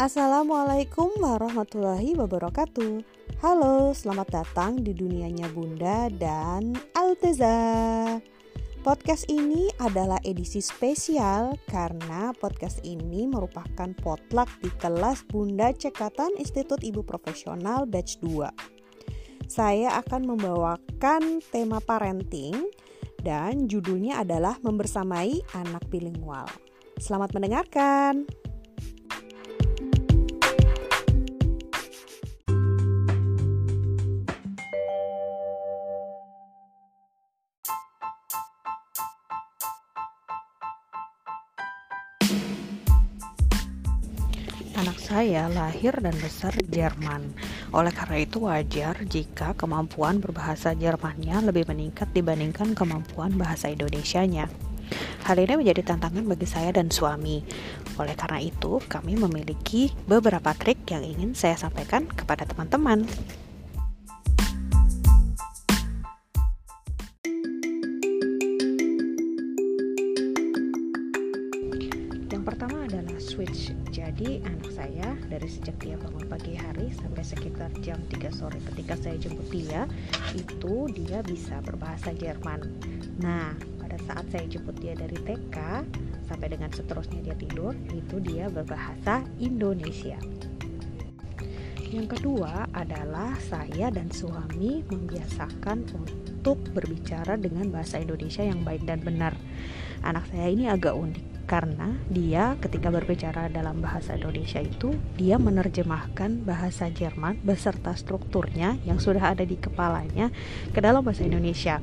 Assalamualaikum warahmatullahi wabarakatuh. Halo, selamat datang di dunianya Bunda dan Alteza. Podcast ini adalah edisi spesial karena podcast ini merupakan potluck di kelas Bunda Cekatan Institut Ibu Profesional Batch 2 Saya akan membawakan tema parenting dan judulnya adalah Membersamai Anak Bilingual. Selamat mendengarkan. Anak saya lahir dan besar di Jerman. Oleh karena itu wajar jika kemampuan berbahasa Jermannya lebih meningkat dibandingkan kemampuan bahasa Indonesianya. Hal ini menjadi tantangan bagi saya dan suami. Oleh karena itu, kami memiliki beberapa trik yang ingin saya sampaikan kepada teman-teman. Switch. Jadi anak saya dari sejak dia bangun pagi hari sampai sekitar jam 3 sore ketika saya jemput dia, itu dia bisa berbahasa Jerman. Nah, pada saat saya jemput dia dari TK sampai dengan seterusnya dia tidur itu dia berbahasa Indonesia yang kedua adalah saya dan suami membiasakan untuk berbicara dengan bahasa Indonesia yang baik dan benar. Anak saya ini agak unik karena dia ketika berbicara dalam bahasa Indonesia itu dia menerjemahkan bahasa Jerman beserta strukturnya yang sudah ada di kepalanya ke dalam bahasa Indonesia.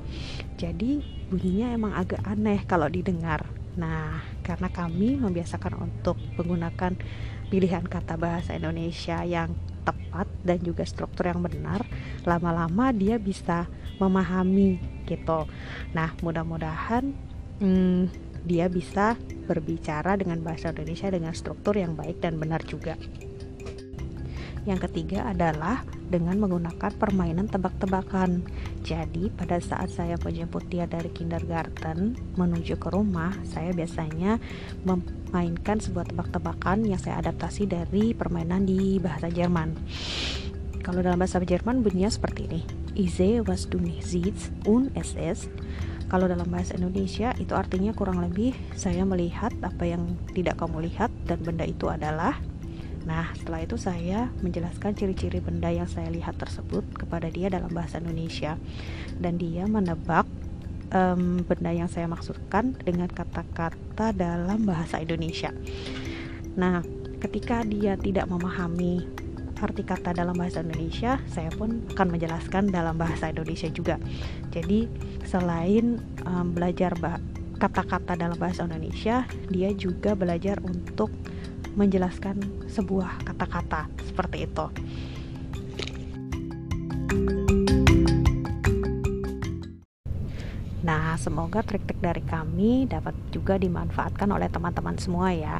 Jadi bunyinya emang agak aneh kalau didengar. Nah, karena kami membiasakan untuk menggunakan pilihan kata bahasa Indonesia yang tepat dan juga struktur yang benar, lama-lama dia bisa memahami gitu. Nah, mudah-mudahan hmm, dia bisa berbicara dengan bahasa Indonesia dengan struktur yang baik dan benar juga. Yang ketiga adalah dengan menggunakan permainan tebak-tebakan. Jadi, pada saat saya menjemput dia dari kindergarten menuju ke rumah, saya biasanya memainkan sebuah tebak-tebakan yang saya adaptasi dari permainan di bahasa Jerman. Kalau dalam bahasa Jerman bunyinya seperti ini. Ize was du nicht und es ist kalau dalam bahasa Indonesia itu artinya kurang lebih saya melihat apa yang tidak kamu lihat dan benda itu adalah Nah, setelah itu saya menjelaskan ciri-ciri benda yang saya lihat tersebut kepada dia dalam bahasa Indonesia, dan dia menebak um, benda yang saya maksudkan dengan kata-kata dalam bahasa Indonesia. Nah, ketika dia tidak memahami arti kata dalam bahasa Indonesia, saya pun akan menjelaskan dalam bahasa Indonesia juga. Jadi, selain um, belajar kata-kata dalam bahasa Indonesia, dia juga belajar untuk menjelaskan sebuah kata-kata seperti itu. Nah, semoga trik-trik dari kami dapat juga dimanfaatkan oleh teman-teman semua ya.